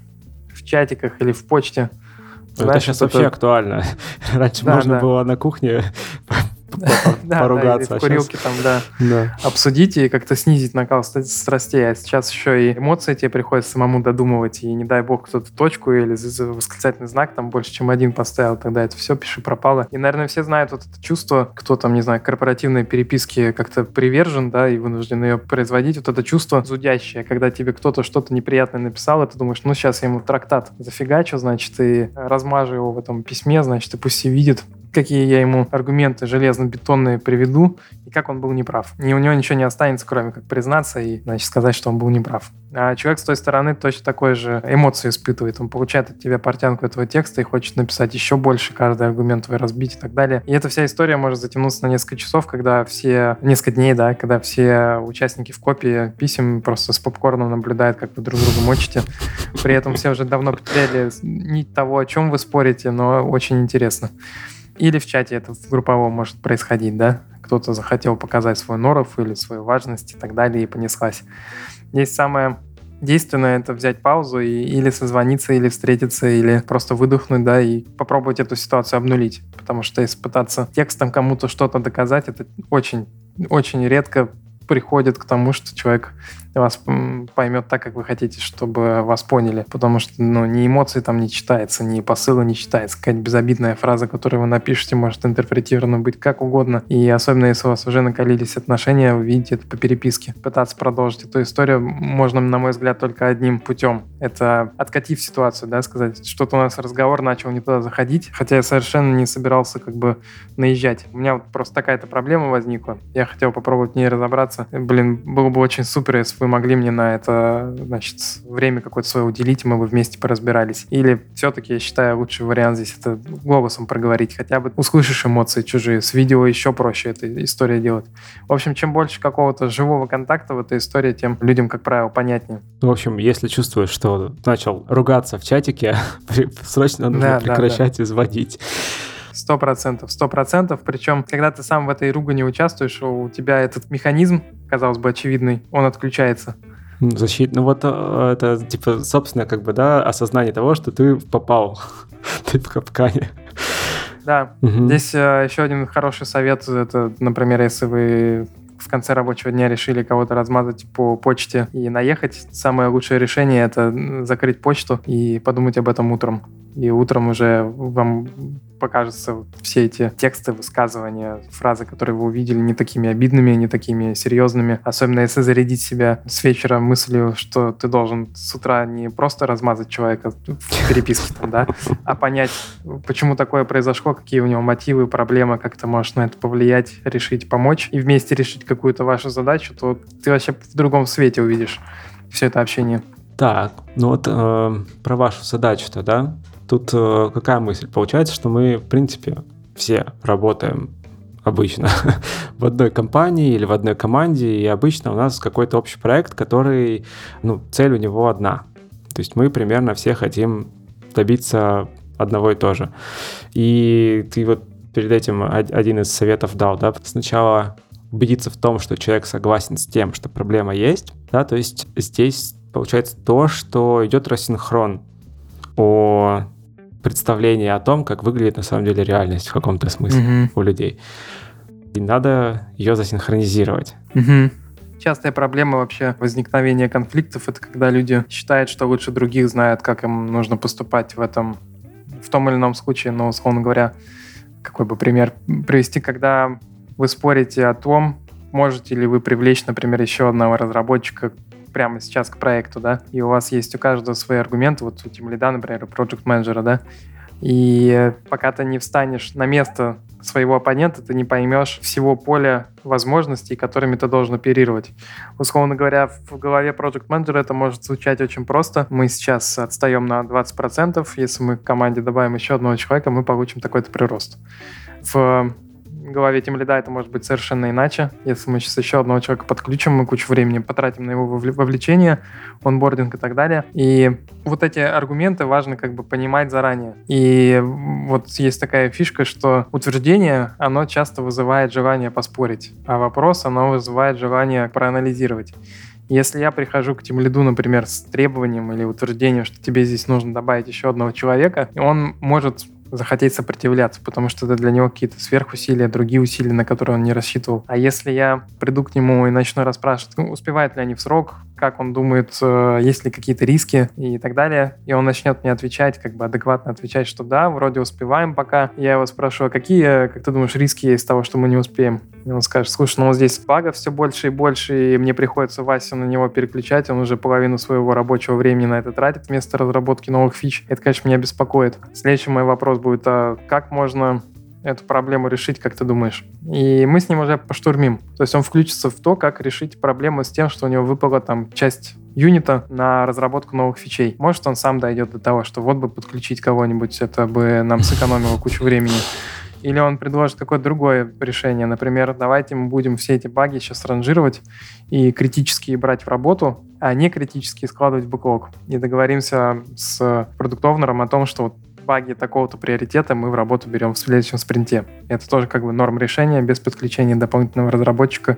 в чатиках или в почте. Это сейчас вообще актуально. Раньше да, можно да. было на кухне поругаться. Да, в курилке там, да, обсудить и как-то снизить накал страстей. А сейчас еще и эмоции тебе приходится самому додумывать, и не дай бог кто-то точку или восклицательный знак там больше, чем один поставил, тогда это все пиши пропало. И, наверное, все знают вот это чувство, кто там, не знаю, корпоративной переписки как-то привержен, да, и вынужден ее производить, вот это чувство зудящее, когда тебе кто-то что-то неприятное написал, и ты думаешь, ну, сейчас я ему трактат зафигачу, значит, и размажу его в этом письме, значит, и пусть все видят, какие я ему аргументы железно-бетонные приведу, и как он был неправ. И у него ничего не останется, кроме как признаться и, значит, сказать, что он был неправ. А человек с той стороны точно такой же эмоции испытывает. Он получает от тебя портянку этого текста и хочет написать еще больше, каждый аргумент твой разбить и так далее. И эта вся история может затянуться на несколько часов, когда все, несколько дней, да, когда все участники в копии писем просто с попкорном наблюдают, как вы друг друга мочите. При этом все уже давно потеряли нить того, о чем вы спорите, но очень интересно. Или в чате это в групповом может происходить, да? Кто-то захотел показать свой норов или свою важность и так далее, и понеслась. Здесь самое действенное это взять паузу и или созвониться, или встретиться, или просто выдохнуть, да, и попробовать эту ситуацию обнулить. Потому что если пытаться текстом кому-то что-то доказать, это очень, очень редко приходит к тому, что человек вас поймет так, как вы хотите, чтобы вас поняли. Потому что ну, ни эмоции там не читается, ни посылы не читается. Какая-то безобидная фраза, которую вы напишете, может интерпретирована быть как угодно. И особенно, если у вас уже накалились отношения, вы видите это по переписке. Пытаться продолжить эту историю можно, на мой взгляд, только одним путем. Это откатив ситуацию, да, сказать, что-то у нас разговор начал не туда заходить, хотя я совершенно не собирался как бы наезжать. У меня вот просто такая-то проблема возникла. Я хотел попробовать в ней разобраться. Блин, было бы очень супер, если вы могли мне на это, значит, время какое-то свое уделить, мы бы вместе поразбирались. Или все-таки, я считаю, лучший вариант здесь это голосом проговорить, хотя бы услышишь эмоции чужие. С видео еще проще эта история делать. В общем, чем больше какого-то живого контакта в этой истории, тем людям, как правило, понятнее. В общем, если чувствуешь, что начал ругаться в чатике, срочно нужно да, прекращать да, да. изводить. Сто процентов, сто процентов. Причем, когда ты сам в этой ругане участвуешь, у тебя этот механизм, казалось бы, очевидный, он отключается. Защит, ну вот э, это, типа, собственно, как бы, да, осознание того, что ты попал, ты в капкане. Да, угу. здесь э, еще один хороший совет, это, например, если вы в конце рабочего дня решили кого-то размазать по почте и наехать, самое лучшее решение — это закрыть почту и подумать об этом утром. И утром уже вам покажется все эти тексты, высказывания, фразы, которые вы увидели, не такими обидными, не такими серьезными. Особенно если зарядить себя с вечера мыслью, что ты должен с утра не просто размазать человека в переписке, да, а понять, почему такое произошло, какие у него мотивы, проблемы, как ты можешь на это повлиять, решить, помочь и вместе решить какую-то вашу задачу, то ты вообще в другом свете увидишь все это общение. Так, ну вот э, про вашу задачу-то, да? Тут э, какая мысль? Получается, что мы, в принципе, все работаем обычно в одной компании или в одной команде, и обычно у нас какой-то общий проект, который, ну, цель у него одна. То есть мы примерно все хотим добиться одного и того же. И ты вот перед этим один из советов дал, да, сначала убедиться в том, что человек согласен с тем, что проблема есть, да, то есть здесь получается то, что идет рассинхрон о представление о том, как выглядит на самом деле реальность в каком-то смысле mm-hmm. у людей. И надо ее засинхронизировать. Mm-hmm. Частая проблема вообще возникновения конфликтов это когда люди считают, что лучше других знают, как им нужно поступать в этом, в том или ином случае. Но, условно говоря, какой бы пример привести, когда вы спорите о том, можете ли вы привлечь, например, еще одного разработчика прямо сейчас к проекту, да, и у вас есть у каждого свои аргументы, вот у Team Lead, например, у Project менеджера, да, и пока ты не встанешь на место своего оппонента, ты не поймешь всего поля возможностей, которыми ты должен оперировать. Условно говоря, в голове Project Manager это может звучать очень просто. Мы сейчас отстаем на 20%. Если мы к команде добавим еще одного человека, мы получим такой-то прирост. В голове тем лида это может быть совершенно иначе. Если мы сейчас еще одного человека подключим, мы кучу времени потратим на его вовлечение, онбординг и так далее. И вот эти аргументы важно как бы понимать заранее. И вот есть такая фишка, что утверждение, оно часто вызывает желание поспорить, а вопрос, оно вызывает желание проанализировать. Если я прихожу к лиду, например, с требованием или утверждением, что тебе здесь нужно добавить еще одного человека, он может захотеть сопротивляться, потому что это для него какие-то сверхусилия, другие усилия, на которые он не рассчитывал. А если я приду к нему и начну расспрашивать, ну, успевают ли они в срок, как он думает, э, есть ли какие-то риски и так далее, и он начнет мне отвечать, как бы адекватно отвечать, что да, вроде успеваем пока. Я его спрошу, а какие, как ты думаешь, риски есть того, что мы не успеем? И он скажет, слушай, ну вот здесь багов все больше и больше, и мне приходится Васю на него переключать, он уже половину своего рабочего времени на это тратит вместо разработки новых фич. Это, конечно, меня беспокоит. Следующий мой вопрос будет, а как можно эту проблему решить, как ты думаешь? И мы с ним уже поштурмим. То есть он включится в то, как решить проблему с тем, что у него выпала там часть юнита на разработку новых фичей. Может, он сам дойдет до того, что вот бы подключить кого-нибудь, это бы нам сэкономило кучу времени. Или он предложит какое-то другое решение. Например, давайте мы будем все эти баги сейчас ранжировать и критические брать в работу, а не критические складывать в бэклог. И договоримся с продуктовнером о том, что вот баги такого-то приоритета мы в работу берем в следующем спринте. Это тоже как бы норм решения без подключения дополнительного разработчика.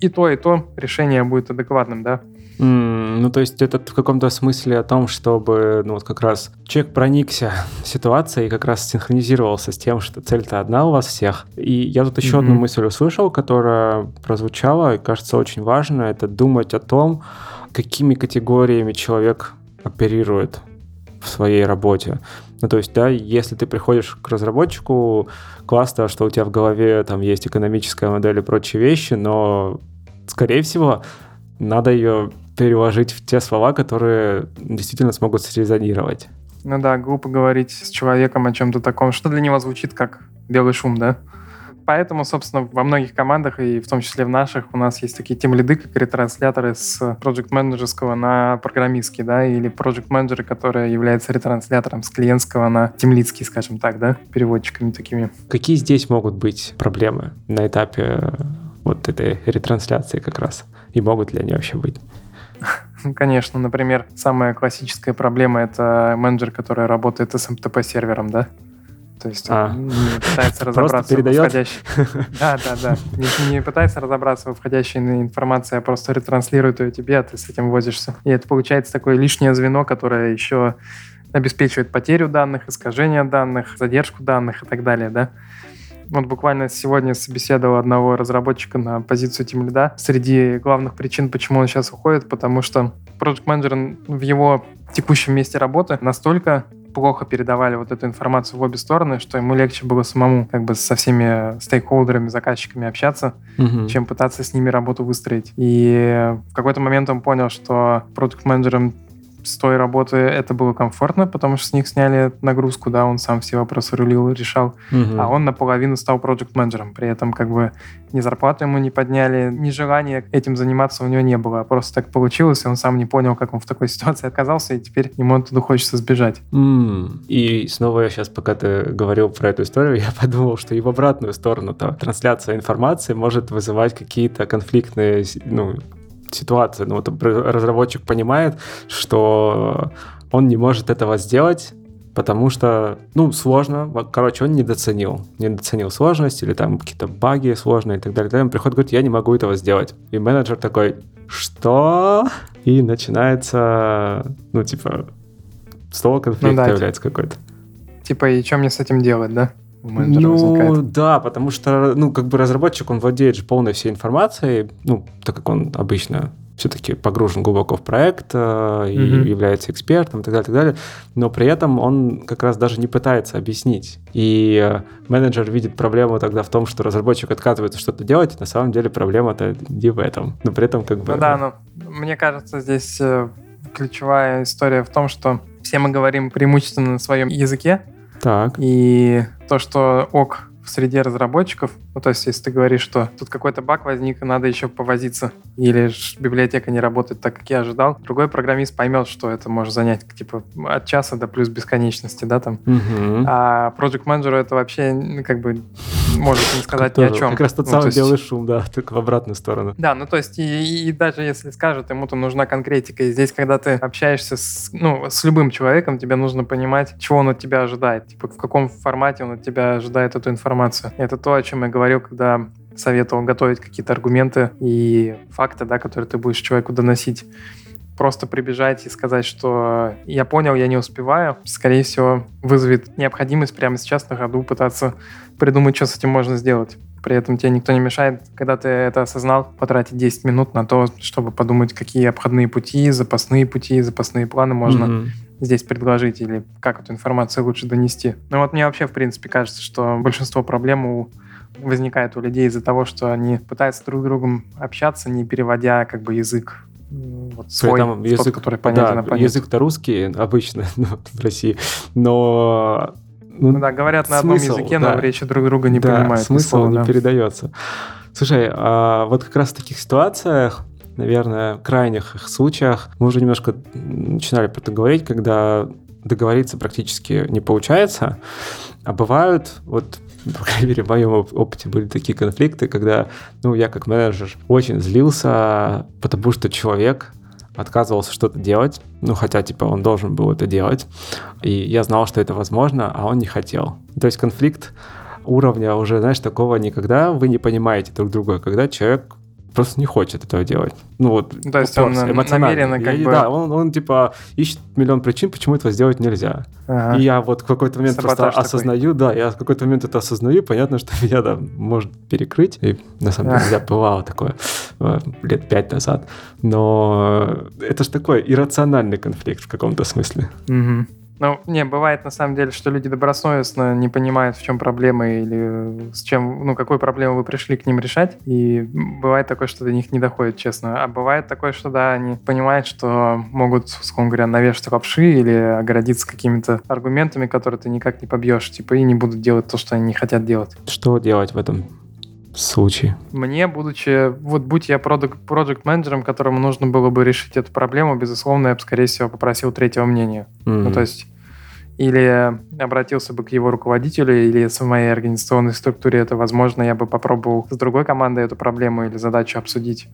И то, и то решение будет адекватным, да. Mm, ну, то есть это в каком-то смысле о том, чтобы, ну, вот как раз человек проникся ситуацией и как раз синхронизировался с тем, что цель-то одна у вас всех. И я тут еще mm-hmm. одну мысль услышал, которая прозвучала и кажется очень важно, это думать о том, какими категориями человек оперирует в своей работе. Ну, то есть, да, если ты приходишь к разработчику, классно, что у тебя в голове там есть экономическая модель и прочие вещи, но, скорее всего, надо ее переложить в те слова, которые действительно смогут срезонировать. Ну да, глупо говорить с человеком о чем-то таком, что для него звучит как белый шум, да? Поэтому, собственно, во многих командах, и в том числе в наших, у нас есть такие тем-лиды, как ретрансляторы с project менеджерского на программистский, да, или project менеджеры, которые являются ретранслятором с клиентского на темлицкий, скажем так, да, переводчиками такими. Какие здесь могут быть проблемы на этапе вот этой ретрансляции как раз? И могут ли они вообще быть? Конечно, например, самая классическая проблема — это менеджер, который работает с MTP-сервером, да? То есть а, не пытается разобраться в входящей... Да, да, да. Не, не пытается разобраться в входящей информации, а просто ретранслирует ее тебе, а ты с этим возишься. И это получается такое лишнее звено, которое еще обеспечивает потерю данных, искажение данных, задержку данных и так далее, да. Вот буквально сегодня собеседовал одного разработчика на позицию Lead. Среди главных причин, почему он сейчас уходит, потому что Project Manager в его текущем месте работы настолько плохо передавали вот эту информацию в обе стороны, что ему легче было самому как бы со всеми стейкхолдерами, заказчиками общаться, угу. чем пытаться с ними работу выстроить. И в какой-то момент он понял, что продукт-менеджерам с той работы это было комфортно, потому что с них сняли нагрузку, да, он сам все вопросы рулил, решал, угу. а он наполовину стал проект-менеджером, при этом как бы ни зарплату ему не подняли, ни желания этим заниматься у него не было, а просто так получилось, и он сам не понял, как он в такой ситуации оказался, и теперь ему оттуда хочется сбежать. Mm. И снова я сейчас, пока ты говорил про эту историю, я подумал, что и в обратную сторону-то трансляция информации может вызывать какие-то конфликтные ну, ситуация. Ну, вот разработчик понимает, что он не может этого сделать, потому что, ну, сложно. Короче, он недооценил. Недооценил сложность или там какие-то баги сложные и так далее. Он приходит и говорит, я не могу этого сделать. И менеджер такой, что? И начинается, ну, типа, снова конфликт ну, да, появляется какой-то. Типа, и что мне с этим делать, да? У менеджера ну, возникает. да, потому что, ну, как бы разработчик, он владеет же полной всей информацией, ну, так как он обычно все-таки погружен глубоко в проект э, mm-hmm. и является экспертом и так далее, так далее, но при этом он как раз даже не пытается объяснить. И э, менеджер видит проблему тогда в том, что разработчик отказывается что-то делать, и на самом деле проблема-то не в этом. Но при этом как бы... Ну да, но мне кажется, здесь э, ключевая история в том, что все мы говорим преимущественно на своем языке, так. И то, что ок в среде разработчиков, ну, то есть, если ты говоришь, что тут какой-то баг возник, и надо еще повозиться, или библиотека не работает так, как я ожидал, другой программист поймет, что это может занять, типа, от часа до плюс бесконечности, да, там. Угу. А project менеджеру это вообще, как бы, может не сказать ни о чем. Как раз тот ну, самый есть... белый шум, да, только в обратную сторону. Да, ну, то есть, и, и даже если скажут, ему-то нужна конкретика, и здесь, когда ты общаешься с, ну, с любым человеком, тебе нужно понимать, чего он от тебя ожидает, типа, в каком формате он от тебя ожидает эту информацию. Это то, о чем я говорил, когда советовал готовить какие-то аргументы и факты, да, которые ты будешь человеку доносить. Просто прибежать и сказать, что я понял, я не успеваю, скорее всего, вызовет необходимость прямо сейчас на ходу пытаться придумать, что с этим можно сделать. При этом тебе никто не мешает, когда ты это осознал, потратить 10 минут на то, чтобы подумать, какие обходные пути, запасные пути, запасные планы можно mm-hmm здесь предложить или как эту информацию лучше донести. Ну вот мне вообще, в принципе, кажется, что большинство проблем у возникает у людей из-за того, что они пытаются друг с другом общаться, не переводя как бы язык вот свой, Там язык, тот, который понятен да, язык-то русский обычно ну, в России, но ну, ну да, говорят на смысл, одном языке, да, но речи друг друга не да, понимают. Смысл слова, не да. передается. Слушай, а вот как раз в таких ситуациях наверное, крайних их случаях мы уже немножко начинали про это говорить, когда договориться практически не получается, а бывают, вот, по крайней мере, в моем опыте были такие конфликты, когда, ну, я как менеджер очень злился, потому что человек отказывался что-то делать, ну, хотя, типа, он должен был это делать, и я знал, что это возможно, а он не хотел. То есть конфликт уровня уже, знаешь, такого никогда вы не понимаете друг друга, когда человек просто не хочет этого делать. Ну вот, то есть он намеренно как и, бы... Да, он, он типа ищет миллион причин, почему этого сделать нельзя. Ага. И я вот в какой-то момент Саботаж просто такой. осознаю, да, я в какой-то момент это осознаю, понятно, что меня там может перекрыть. И на самом деле, да, бывало такое э, лет пять назад. Но это же такой иррациональный конфликт в каком-то смысле. Угу. Ну, не, бывает на самом деле, что люди добросовестно не понимают, в чем проблема или с чем, ну, какую проблему вы пришли к ним решать. И бывает такое, что до них не доходит, честно. А бывает такое, что, да, они понимают, что могут, скажем говоря, навешать лапши или оградиться какими-то аргументами, которые ты никак не побьешь, типа, и не будут делать то, что они не хотят делать. Что делать в этом случае? Мне, будучи, вот будь я проект менеджером которому нужно было бы решить эту проблему, безусловно, я бы, скорее всего, попросил третьего мнения. Mm-hmm. Ну, то есть или обратился бы к его руководителю, или в моей организационной структуре это возможно, я бы попробовал с другой командой эту проблему или задачу обсудить.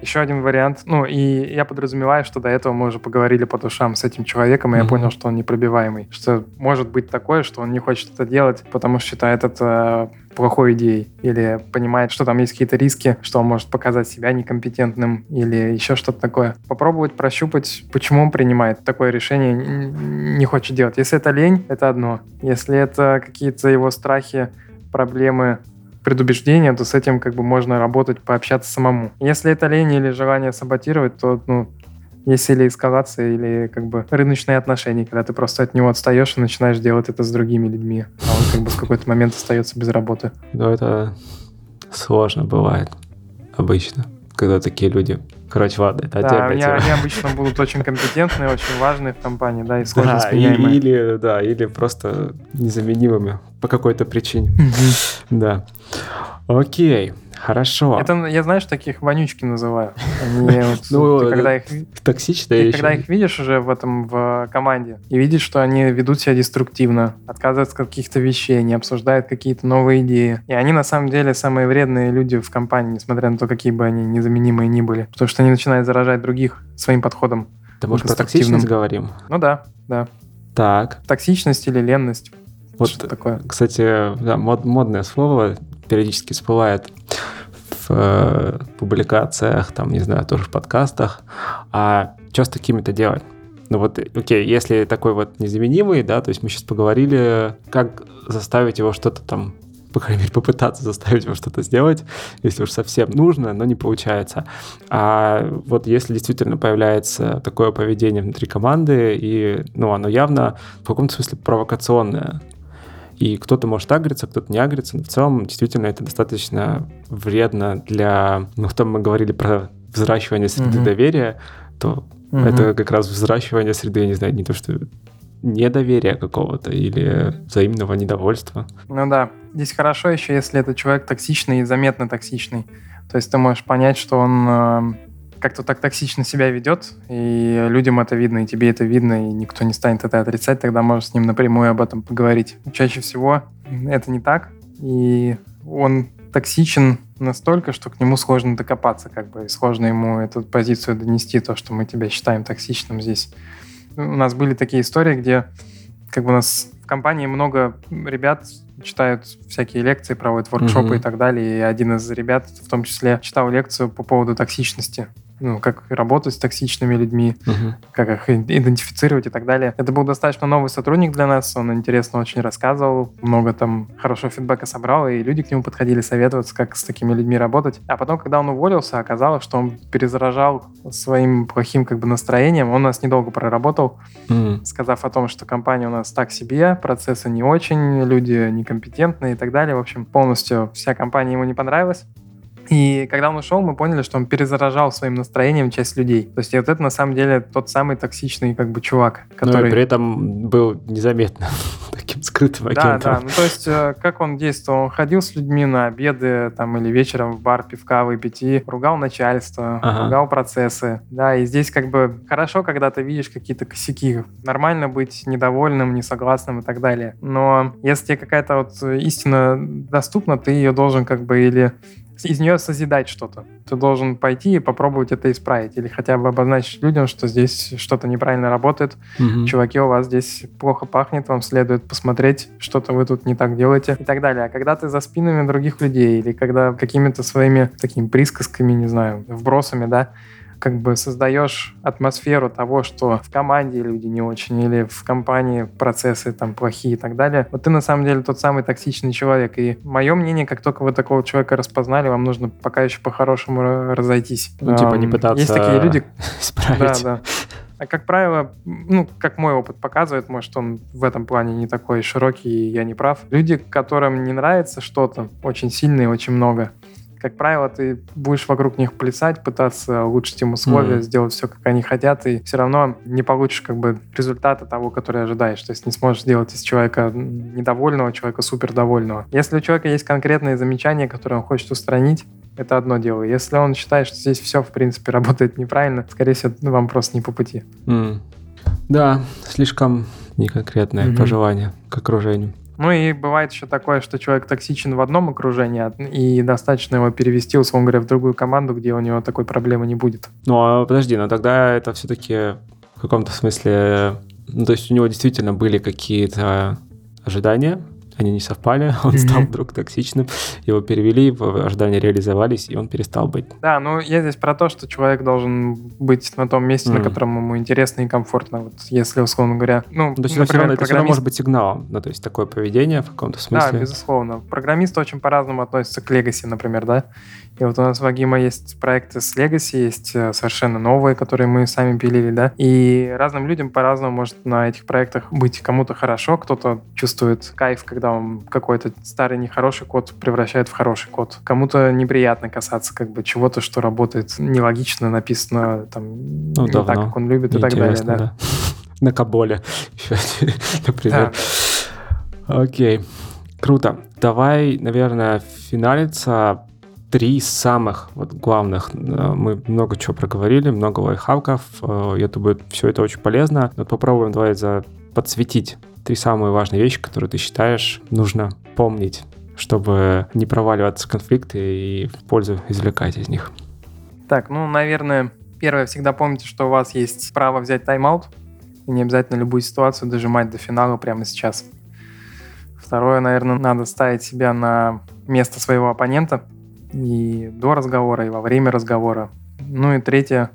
Еще один вариант, ну и я подразумеваю, что до этого мы уже поговорили по душам с этим человеком, и mm-hmm. я понял, что он непробиваемый. Что может быть такое, что он не хочет это делать, потому что считает это плохой идеей, или понимает, что там есть какие-то риски, что он может показать себя некомпетентным, или еще что-то такое. Попробовать прощупать, почему он принимает такое решение, не хочет делать. Если это лень, это одно. Если это какие-то его страхи, проблемы, предубеждения, то с этим как бы можно работать, пообщаться самому. Если это лень или желание саботировать, то, ну, есть или эскалация, или как бы рыночные отношения, когда ты просто от него отстаешь и начинаешь делать это с другими людьми, а он как бы в какой-то момент остается без работы. Ну, это сложно бывает обычно, когда такие люди Короче, ладно, это да, отдельная тема. Они обычно будут очень компетентные, очень важные в компании, да, и сложно да, или, да, или просто незаменимыми по какой-то причине. Да. Окей. Хорошо. Это я, знаешь, таких вонючки называю. Ну, ты, когда их, токсичные. Когда их видишь уже в этом в команде и видишь, что они ведут себя деструктивно, отказываются от каких-то вещей, не обсуждают какие-то новые идеи. И они на самом деле самые вредные люди в компании, несмотря на то, какие бы они незаменимые ни были. Потому что они начинают заражать других своим подходом. Ты может про токсичность говорим? Ну да, да. Так. Токсичность или ленность. Вот, что такое? Кстати, да, мод, модное слово периодически всплывает в э, публикациях, там, не знаю, тоже в подкастах. А что с такими-то делать? Ну вот, окей, если такой вот незаменимый, да, то есть мы сейчас поговорили, как заставить его что-то там по крайней мере, попытаться заставить его что-то сделать, если уж совсем нужно, но не получается. А вот если действительно появляется такое поведение внутри команды, и, ну, оно явно в каком-то смысле провокационное, и кто-то может агриться, кто-то не агриться, но в целом действительно это достаточно вредно для... Ну, там мы говорили про взращивание среды mm-hmm. доверия, то mm-hmm. это как раз взращивание среды, я не знаю, не то что недоверия какого-то или взаимного недовольства. Ну да, здесь хорошо еще, если этот человек токсичный и заметно токсичный. То есть ты можешь понять, что он э, как-то так токсично себя ведет, и людям это видно, и тебе это видно, и никто не станет это отрицать, тогда можешь с ним напрямую об этом поговорить. Чаще всего это не так, и он токсичен настолько, что к нему сложно докопаться, как бы, и сложно ему эту позицию донести, то, что мы тебя считаем токсичным здесь. У нас были такие истории, где как бы у нас в компании много ребят читают всякие лекции, проводят воркшопы mm-hmm. и так далее. И один из ребят в том числе читал лекцию по поводу токсичности ну, как работать с токсичными людьми, угу. как их идентифицировать и так далее. Это был достаточно новый сотрудник для нас, он интересно очень рассказывал, много там хорошего фидбэка собрал, и люди к нему подходили советоваться, как с такими людьми работать. А потом, когда он уволился, оказалось, что он перезаражал своим плохим как бы настроением, он нас недолго проработал, угу. сказав о том, что компания у нас так себе, процессы не очень, люди некомпетентные и так далее. В общем, полностью вся компания ему не понравилась. И когда он ушел, мы поняли, что он перезаражал своим настроением часть людей. То есть вот это на самом деле тот самый токсичный как бы чувак, который... Ну и при этом был незаметно таким скрытым агентом. Да, да. Ну то есть э, как он действовал? Он ходил с людьми на обеды там или вечером в бар пивка выпить и ругал начальство, ага. ругал процессы. Да, и здесь как бы хорошо, когда ты видишь какие-то косяки. Нормально быть недовольным, несогласным и так далее. Но если тебе какая-то вот истина доступна, ты ее должен как бы или из нее созидать что-то. Ты должен пойти и попробовать это исправить. Или хотя бы обозначить людям, что здесь что-то неправильно работает. Угу. Чуваки, у вас здесь плохо пахнет, вам следует посмотреть, что-то вы тут не так делаете и так далее. А когда ты за спинами других людей или когда какими-то своими такими присказками, не знаю, вбросами, да, как бы создаешь атмосферу того, что в команде люди не очень, или в компании процессы там плохие и так далее, вот ты на самом деле тот самый токсичный человек. И мое мнение, как только вы такого человека распознали, вам нужно пока еще по-хорошему разойтись. Ну, типа не пытаться Есть такие люди... исправить. Да, да. А как правило, ну, как мой опыт показывает, может, он в этом плане не такой широкий, и я не прав. Люди, которым не нравится что-то очень сильно и очень много, как правило, ты будешь вокруг них плясать, пытаться улучшить им условия, mm-hmm. сделать все, как они хотят, и все равно не получишь как бы результата того, который ожидаешь. То есть не сможешь сделать из человека недовольного человека супер довольного. Если у человека есть конкретные замечания, которые он хочет устранить, это одно дело. Если он считает, что здесь все, в принципе, работает неправильно, скорее всего, вам просто не по пути. Mm. Да, слишком неконкретное mm-hmm. пожелание к окружению. Ну и бывает еще такое, что человек токсичен в одном окружении, и достаточно его перевести, условно говоря, в другую команду, где у него такой проблемы не будет. Ну, а подожди, но тогда это все-таки в каком-то смысле... Ну, то есть у него действительно были какие-то ожидания, они не совпали, он mm-hmm. стал вдруг токсичным, его перевели, ожидания реализовались, и он перестал быть. Да, ну я здесь про то, что человек должен быть на том месте, на котором ему интересно и комфортно. Вот если, условно говоря, ну, то есть например, это, все равно, это все равно может быть сигналом, ну, то есть такое поведение в каком-то смысле. Да, безусловно. Программисты очень по-разному относятся к Legacy, например, да. И вот у нас в Агима есть проекты с Legacy, есть э, совершенно новые, которые мы сами пилили, да. И разным людям по-разному может на этих проектах быть кому-то хорошо, кто-то чувствует кайф, когда он какой-то старый нехороший код превращает в хороший код. Кому-то неприятно касаться как бы чего-то, что работает нелогично, написано там ну, не давно. так, как он любит и так далее, да. да. На Каболе, например. Окей. Круто. Давай, наверное, финалиться три самых вот главных. Э, мы много чего проговорили, много лайфхаков. Э, я думаю, все это очень полезно. Но попробуем давай за подсветить три самые важные вещи, которые ты считаешь нужно помнить, чтобы не проваливаться в конфликты и пользу извлекать из них. Так, ну, наверное, первое, всегда помните, что у вас есть право взять тайм-аут, и не обязательно любую ситуацию дожимать до финала прямо сейчас. Второе, наверное, надо ставить себя на место своего оппонента, и до разговора, и во время разговора. Ну и третье,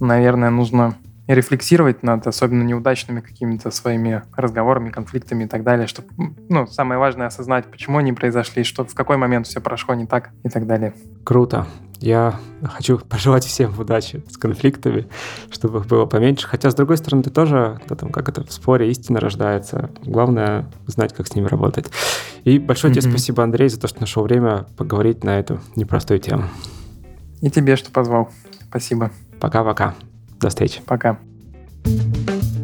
наверное, нужно рефлексировать над особенно неудачными какими-то своими разговорами, конфликтами и так далее, чтобы, ну, самое важное осознать, почему они произошли, что в какой момент все прошло не так и так далее. Круто. Я хочу пожелать всем удачи с конфликтами, чтобы их было поменьше. Хотя, с другой стороны, ты тоже, там, как это, в споре истина рождается. Главное знать, как с ними работать. И большое mm-hmm. тебе спасибо, Андрей, за то, что нашел время поговорить на эту непростую тему. И тебе, что позвал. Спасибо. Пока-пока. До встречи. Пока.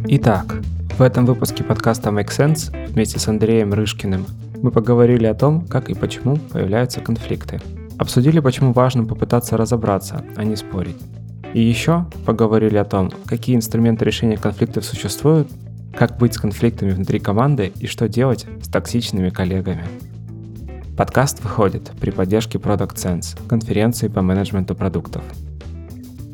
Итак, в этом выпуске подкаста Make Sense вместе с Андреем Рышкиным мы поговорили о том, как и почему появляются конфликты. Обсудили, почему важно попытаться разобраться, а не спорить. И еще поговорили о том, какие инструменты решения конфликтов существуют, как быть с конфликтами внутри команды и что делать с токсичными коллегами. Подкаст выходит при поддержке Product Sense, конференции по менеджменту продуктов.